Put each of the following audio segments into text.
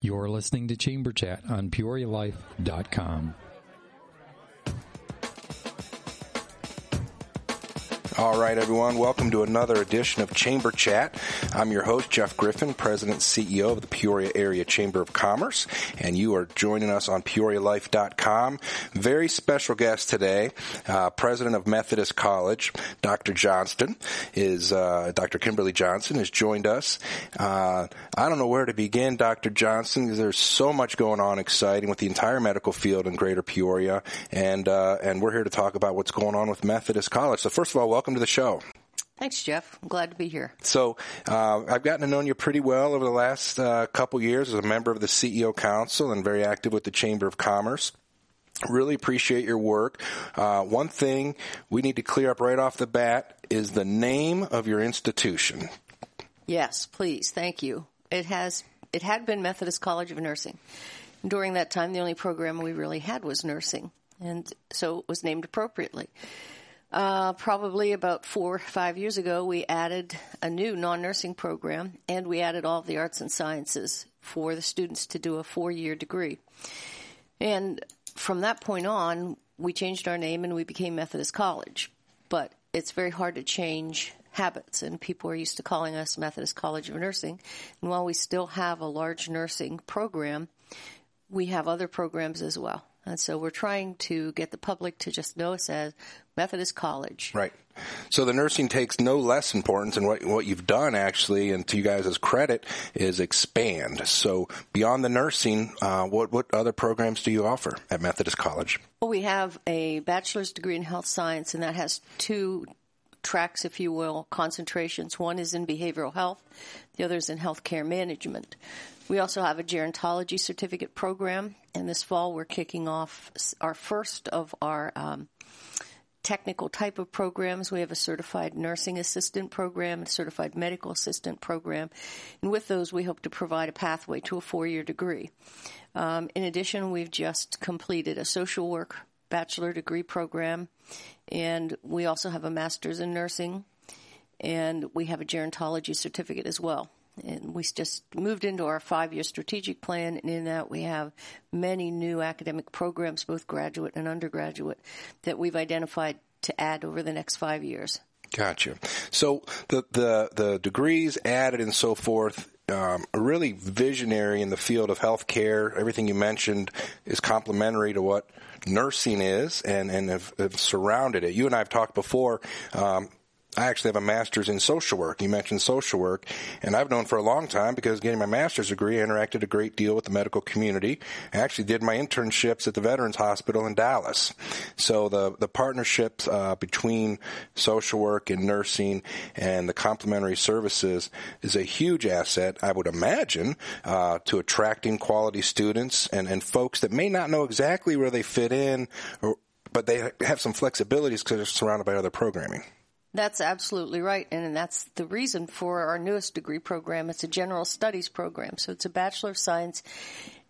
You're listening to Chamber Chat on PeoriaLife.com. All right, everyone. Welcome to another edition of Chamber Chat. I'm your host, Jeff Griffin, President and CEO of the Peoria Area Chamber of Commerce, and you are joining us on PeoriaLife.com. Very special guest today, uh, President of Methodist College, Dr. Johnston, is uh, Dr. Kimberly Johnston has joined us. Uh, I don't know where to begin, Dr. Johnston, because there's so much going on exciting with the entire medical field in Greater Peoria, and uh, and we're here to talk about what's going on with Methodist College. So first of all, welcome welcome to the show. Thanks, Jeff. I'm glad to be here. So, uh, I've gotten to know you pretty well over the last uh, couple years as a member of the CEO Council and very active with the Chamber of Commerce. Really appreciate your work. Uh, one thing we need to clear up right off the bat is the name of your institution. Yes, please. Thank you. It has it had been Methodist College of Nursing. During that time, the only program we really had was nursing, and so it was named appropriately. Uh, probably about four or five years ago, we added a new non nursing program and we added all of the arts and sciences for the students to do a four year degree. And from that point on, we changed our name and we became Methodist College. But it's very hard to change habits, and people are used to calling us Methodist College of Nursing. And while we still have a large nursing program, we have other programs as well. And so we're trying to get the public to just know us as Methodist College. Right. So the nursing takes no less importance, and what what you've done actually, and to you guys' credit, is expand. So beyond the nursing, uh, what what other programs do you offer at Methodist College? Well, we have a bachelor's degree in health science, and that has two tracks, if you will, concentrations. One is in behavioral health, the other is in healthcare management. We also have a gerontology certificate program, and this fall we're kicking off our first of our um, technical type of programs. We have a certified nursing assistant program, a certified medical assistant program, and with those we hope to provide a pathway to a four-year degree. Um, in addition, we've just completed a social work bachelor degree program, and we also have a master's in nursing, and we have a gerontology certificate as well and we just moved into our five year strategic plan, and in that we have many new academic programs, both graduate and undergraduate, that we've identified to add over the next five years. Gotcha. So the the, the degrees added and so forth um, really visionary in the field of healthcare. Everything you mentioned is complementary to what nursing is and, and have, have surrounded it. You and I have talked before. Um, I actually have a master's in social work. You mentioned social work, and I've known for a long time because getting my master's degree, I interacted a great deal with the medical community. I actually did my internships at the Veterans Hospital in Dallas. So the the partnerships uh, between social work and nursing and the complementary services is a huge asset, I would imagine, uh, to attracting quality students and, and folks that may not know exactly where they fit in, or, but they have some flexibilities because they're surrounded by other programming. That's absolutely right. And that's the reason for our newest degree program. It's a general studies program. So it's a Bachelor of Science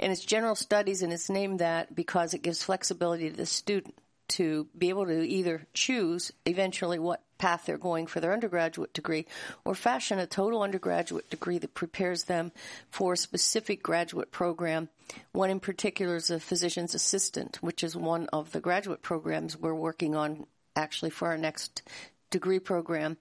and it's general studies and it's named that because it gives flexibility to the student to be able to either choose eventually what path they're going for their undergraduate degree or fashion a total undergraduate degree that prepares them for a specific graduate program. One in particular is a physician's assistant, which is one of the graduate programs we're working on actually for our next degree program,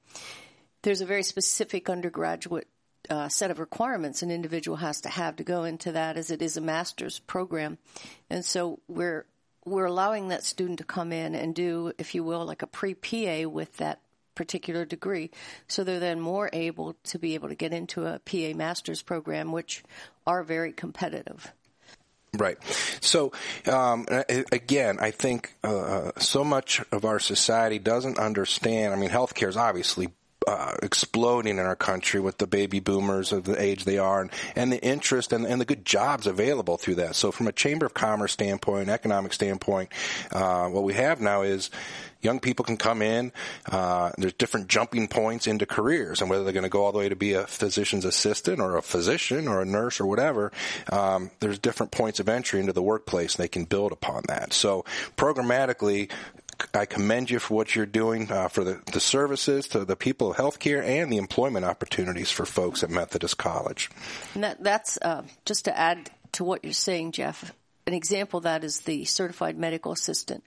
there's a very specific undergraduate uh, set of requirements an individual has to have to go into that, as it is a master's program, and so we're we're allowing that student to come in and do, if you will, like a pre PA with that particular degree, so they're then more able to be able to get into a PA master's program, which are very competitive. Right. So, um, again, I think uh, so much of our society doesn't understand. I mean, healthcare is obviously uh, exploding in our country with the baby boomers of the age they are and, and the interest and, and, the good jobs available through that. So from a chamber of commerce standpoint, economic standpoint, uh, what we have now is young people can come in. Uh, there's different jumping points into careers, and whether they're going to go all the way to be a physician's assistant or a physician or a nurse or whatever, um, there's different points of entry into the workplace, and they can build upon that. So programmatically, I commend you for what you're doing uh, for the, the services to the people of healthcare and the employment opportunities for folks at Methodist College. That, that's uh, just to add to what you're saying, Jeff. An example of that is the certified medical assistant.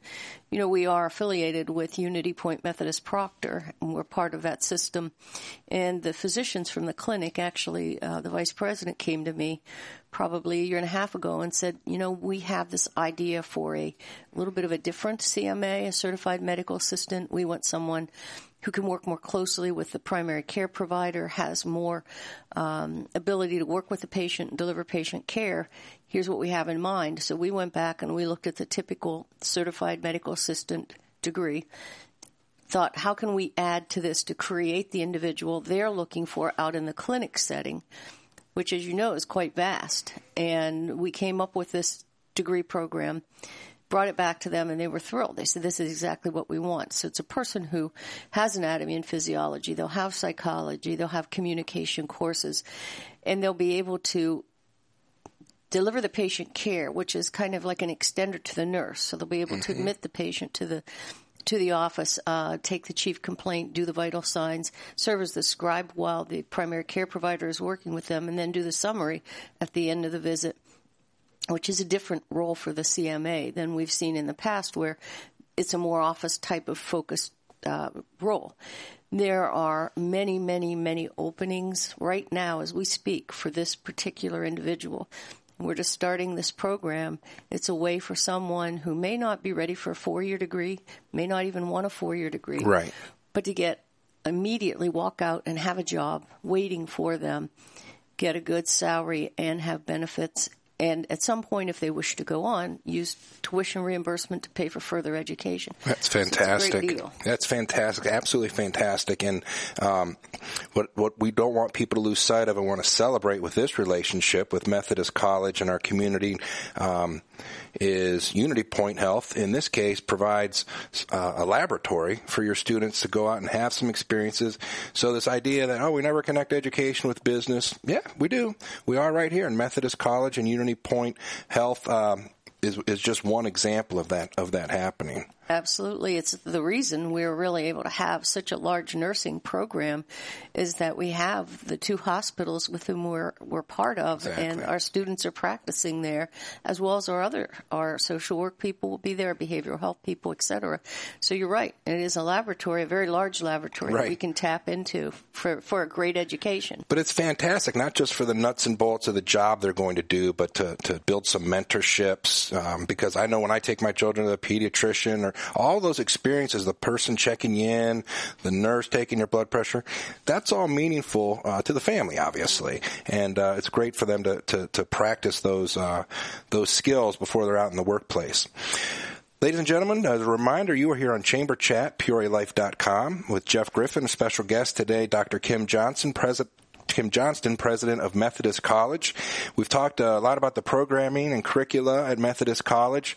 You know, we are affiliated with Unity Point Methodist Proctor, and we're part of that system. And the physicians from the clinic, actually, uh, the vice president came to me probably a year and a half ago and said, you know, we have this idea for a little bit of a different CMA, a certified medical assistant. We want someone who can work more closely with the primary care provider, has more um, ability to work with the patient and deliver patient care. Here's what we have in mind. So we went back and we looked at the typical certified medical assistant degree. Thought, how can we add to this to create the individual they're looking for out in the clinic setting, which, as you know, is quite vast. And we came up with this degree program brought it back to them and they were thrilled. They said, this is exactly what we want. So it's a person who has anatomy and physiology. They'll have psychology. They'll have communication courses and they'll be able to deliver the patient care, which is kind of like an extender to the nurse. So they'll be able mm-hmm. to admit the patient to the to the office, uh, take the chief complaint, do the vital signs, serve as the scribe while the primary care provider is working with them, and then do the summary at the end of the visit which is a different role for the CMA than we've seen in the past, where it's a more office type of focused uh, role. There are many, many, many openings right now as we speak for this particular individual. We're just starting this program. It's a way for someone who may not be ready for a four year degree, may not even want a four year degree, right. but to get immediately walk out and have a job waiting for them, get a good salary and have benefits and at some point, if they wish to go on, use tuition reimbursement to pay for further education. That's fantastic. So That's fantastic. Absolutely fantastic. And um, what what we don't want people to lose sight of and want to celebrate with this relationship with Methodist College and our community. Um, is Unity Point Health, in this case, provides uh, a laboratory for your students to go out and have some experiences. So this idea that, oh, we never connect education with business. Yeah, we do. We are right here in Methodist College and Unity Point Health um, is, is just one example of that, of that happening. Absolutely. It's the reason we're really able to have such a large nursing program is that we have the two hospitals with whom we're, we're part of exactly. and our students are practicing there as well as our other, our social work people will be there, behavioral health people, etc. So you're right. It is a laboratory, a very large laboratory right. that we can tap into for, for a great education. But it's fantastic, not just for the nuts and bolts of the job they're going to do, but to, to build some mentorships. Um, because I know when I take my children to the pediatrician or all those experiences, the person checking you in, the nurse taking your blood pressure, that's all meaningful uh, to the family, obviously, and uh, it's great for them to to, to practice those uh, those skills before they're out in the workplace. Ladies and gentlemen, as a reminder, you are here on Chamber Chat, PeoriaLife.com, with Jeff Griffin, a special guest today, Dr. Kim Johnson, President Kim Johnston, president of Methodist College. We've talked a lot about the programming and curricula at Methodist College.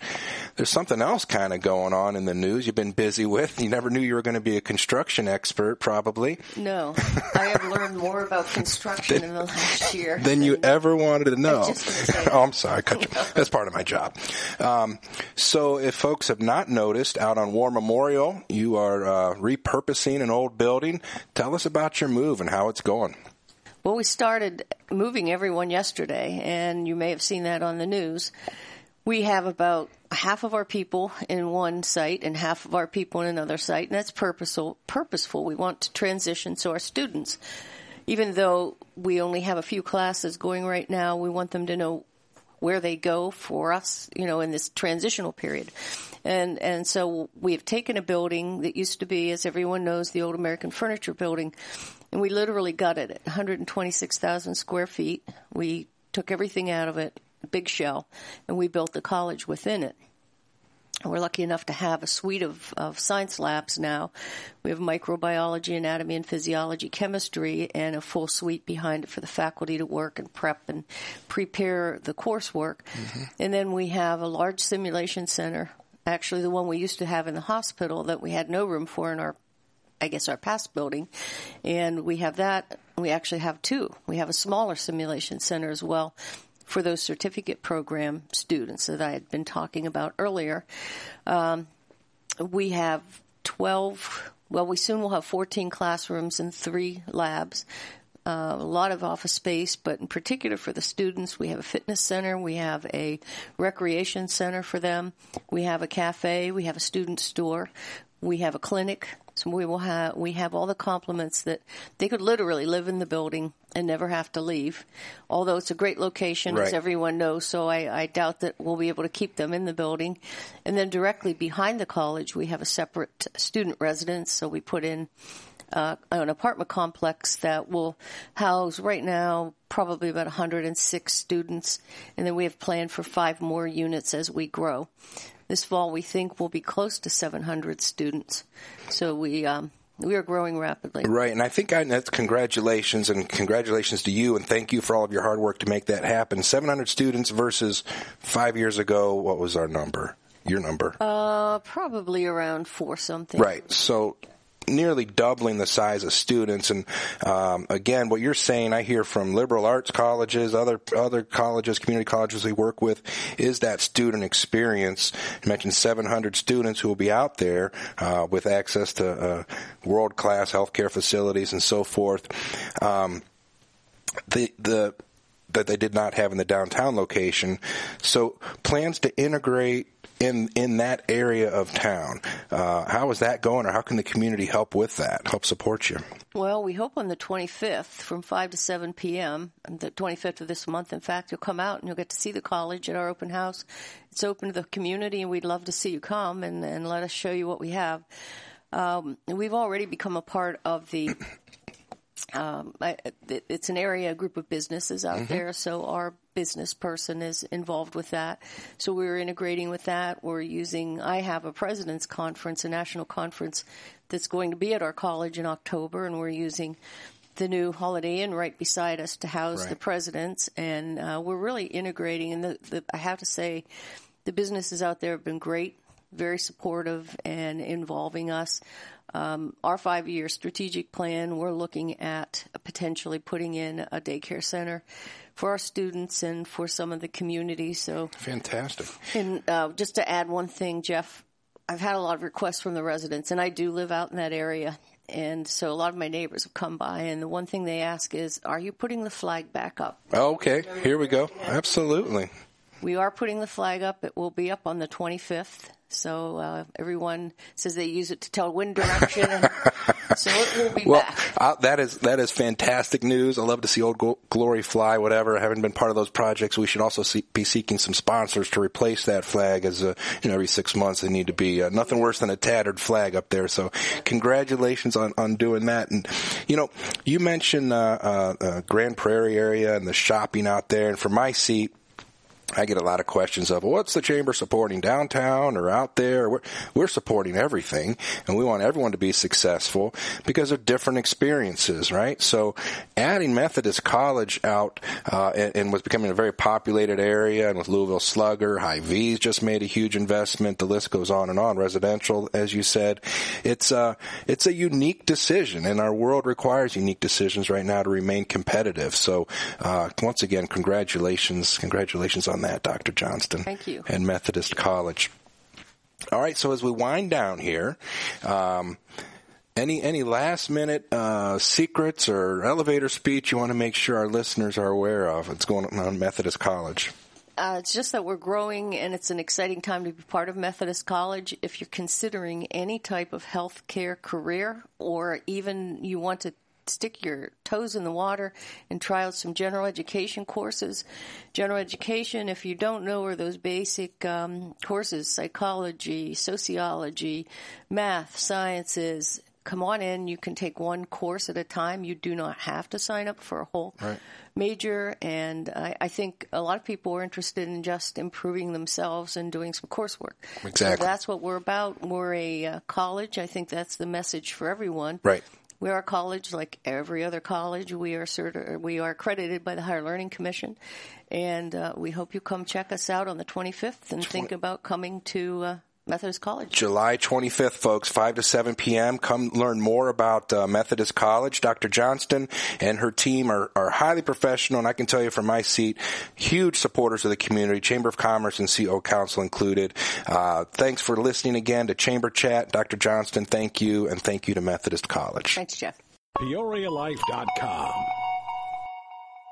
There's something else kind of going on in the news you've been busy with. You never knew you were going to be a construction expert, probably. No, I have learned more about construction than, in the last year than, than you ever wanted to know. oh, I'm sorry. That's part of my job. Um, so, if folks have not noticed, out on War Memorial, you are uh, repurposing an old building. Tell us about your move and how it's going. Well, we started moving everyone yesterday, and you may have seen that on the news. We have about half of our people in one site and half of our people in another site, and that's purposeful. Purposeful. We want to transition so our students, even though we only have a few classes going right now, we want them to know where they go for us, you know, in this transitional period. And, and so we've taken a building that used to be, as everyone knows, the old American Furniture Building, and we literally gutted it 126,000 square feet. We took everything out of it, big shell, and we built the college within it. We're lucky enough to have a suite of, of science labs now. We have microbiology, anatomy and physiology, chemistry, and a full suite behind it for the faculty to work and prep and prepare the coursework. Mm-hmm. And then we have a large simulation center, actually the one we used to have in the hospital that we had no room for in our I guess our past building, and we have that. We actually have two. We have a smaller simulation center as well for those certificate program students that I had been talking about earlier. Um, we have 12, well, we soon will have 14 classrooms and three labs. uh, a lot of office space, but in particular for the students, we have a fitness center, we have a recreation center for them, we have a cafe, we have a student store, we have a clinic. So we will have we have all the complements that they could literally live in the building and never have to leave. Although it's a great location, Right. as everyone knows, so I, I doubt that we'll be able to keep them in the building. And then directly behind the college, we have a separate student residence. So we put in uh, an apartment complex that will house right now probably about 106 students, and then we have planned for five more units as we grow. This fall, we think we'll be close to 700 students. So we um, we are growing rapidly. Right, and I think I, that's congratulations and congratulations to you and thank you for all of your hard work to make that happen. 700 students versus five years ago. What was our number? Your number? Uh, probably around four something. Right. So nearly doubling the size of students. And um, again, what you're saying, I hear from liberal arts colleges, other other colleges, community colleges we work with, is that student experience. You mentioned 700 students who will be out there uh, with access to uh, world class healthcare facilities and so forth. Um, the the that they did not have in the downtown location. So plans to integrate in in that area of town. Uh, how is that going, or how can the community help with that? Help support you? Well, we hope on the 25th from 5 to 7 p.m., the 25th of this month, in fact, you'll come out and you'll get to see the college at our open house. It's open to the community, and we'd love to see you come and, and let us show you what we have. Um, we've already become a part of the um, I, it- it's an area, a group of businesses out there. So our business person is involved with that. So we're integrating with that. We're using. I have a president's conference, a national conference that's going to be at our college in October, and we're using the new Holiday Inn right beside us to house Right. the presidents, and uh, we're really integrating. And the, the, I have to say, the businesses out there have been great, very supportive, and involving us. Um, our five year strategic plan, we're looking at potentially putting in a daycare center for our students and for some of the community. So, Fantastic. and uh, just to add one thing, Jeff, I've had a lot of requests from the residents, and I do live out in that area. And so a lot of my neighbors have come by, and the one thing they ask is, Are you putting the flag back up? Okay, here we go. Absolutely. We are putting the flag up. It will be up on the 25th. So uh, everyone says they use it to tell wind direction. So it will be Well, back. uh, that is that is fantastic news. I love to see Old Glory fly. Whatever. I haven't been part of those projects. We should also see, be seeking some sponsors to replace that flag. As uh, you know, every six months they need to be uh, nothing worse than a tattered flag up there. So, congratulations on on doing that. And you know, you mentioned uh, uh, uh, Grand Prairie area and the shopping out there. And for my seat. I get a lot of questions of, what's the chamber supporting downtown or out there? We're, we're supporting everything and we want everyone to be successful because of different experiences, right? So adding Methodist College out, uh, and, and was becoming a very populated area and with Louisville Slugger, Hy-Vee's just made a huge investment. The list goes on and on. Residential, as you said, it's, uh, it's a unique decision and our world requires unique decisions right now to remain competitive. So, uh, once again, congratulations, congratulations on that, Dr. Johnston. Thank you. And Methodist College. All right, so as we wind down here, um, any any last minute uh, secrets or elevator speech you want to make sure our listeners are aware of? It's going on Methodist College. Uh, it's just that we're growing and it's an exciting time to be part of Methodist College. If you're considering any type of healthcare career or even you want to stick your toes in the water and try out some general education courses. General education, if you don't know, are those basic um, courses psychology, sociology, math, sciences. Come on in. You can take one course at a time. You do not have to sign up for a whole Right. major. And I, I think a lot of people are interested in just improving themselves and doing some coursework. Exactly. So that's what we're about. We're a uh, college. I think that's the message for everyone. Right. We are a college like every other college. We are certi- we are accredited by the Higher Learning Commission, and uh, we hope you come check us out on the 25th and think about coming to uh, Methodist College. July 25th, folks, 5 to 7 p.m. Come learn more about uh, Methodist College. Dr. Johnston and her team are, are highly professional, and I can tell you from my seat, huge supporters of the community, Chamber of Commerce and CEO Council included. Uh, thanks for listening again to Chamber Chat. Dr. Johnston, thank you, and thank you to Methodist College. Thanks, Jeff. PeoriaLife.com.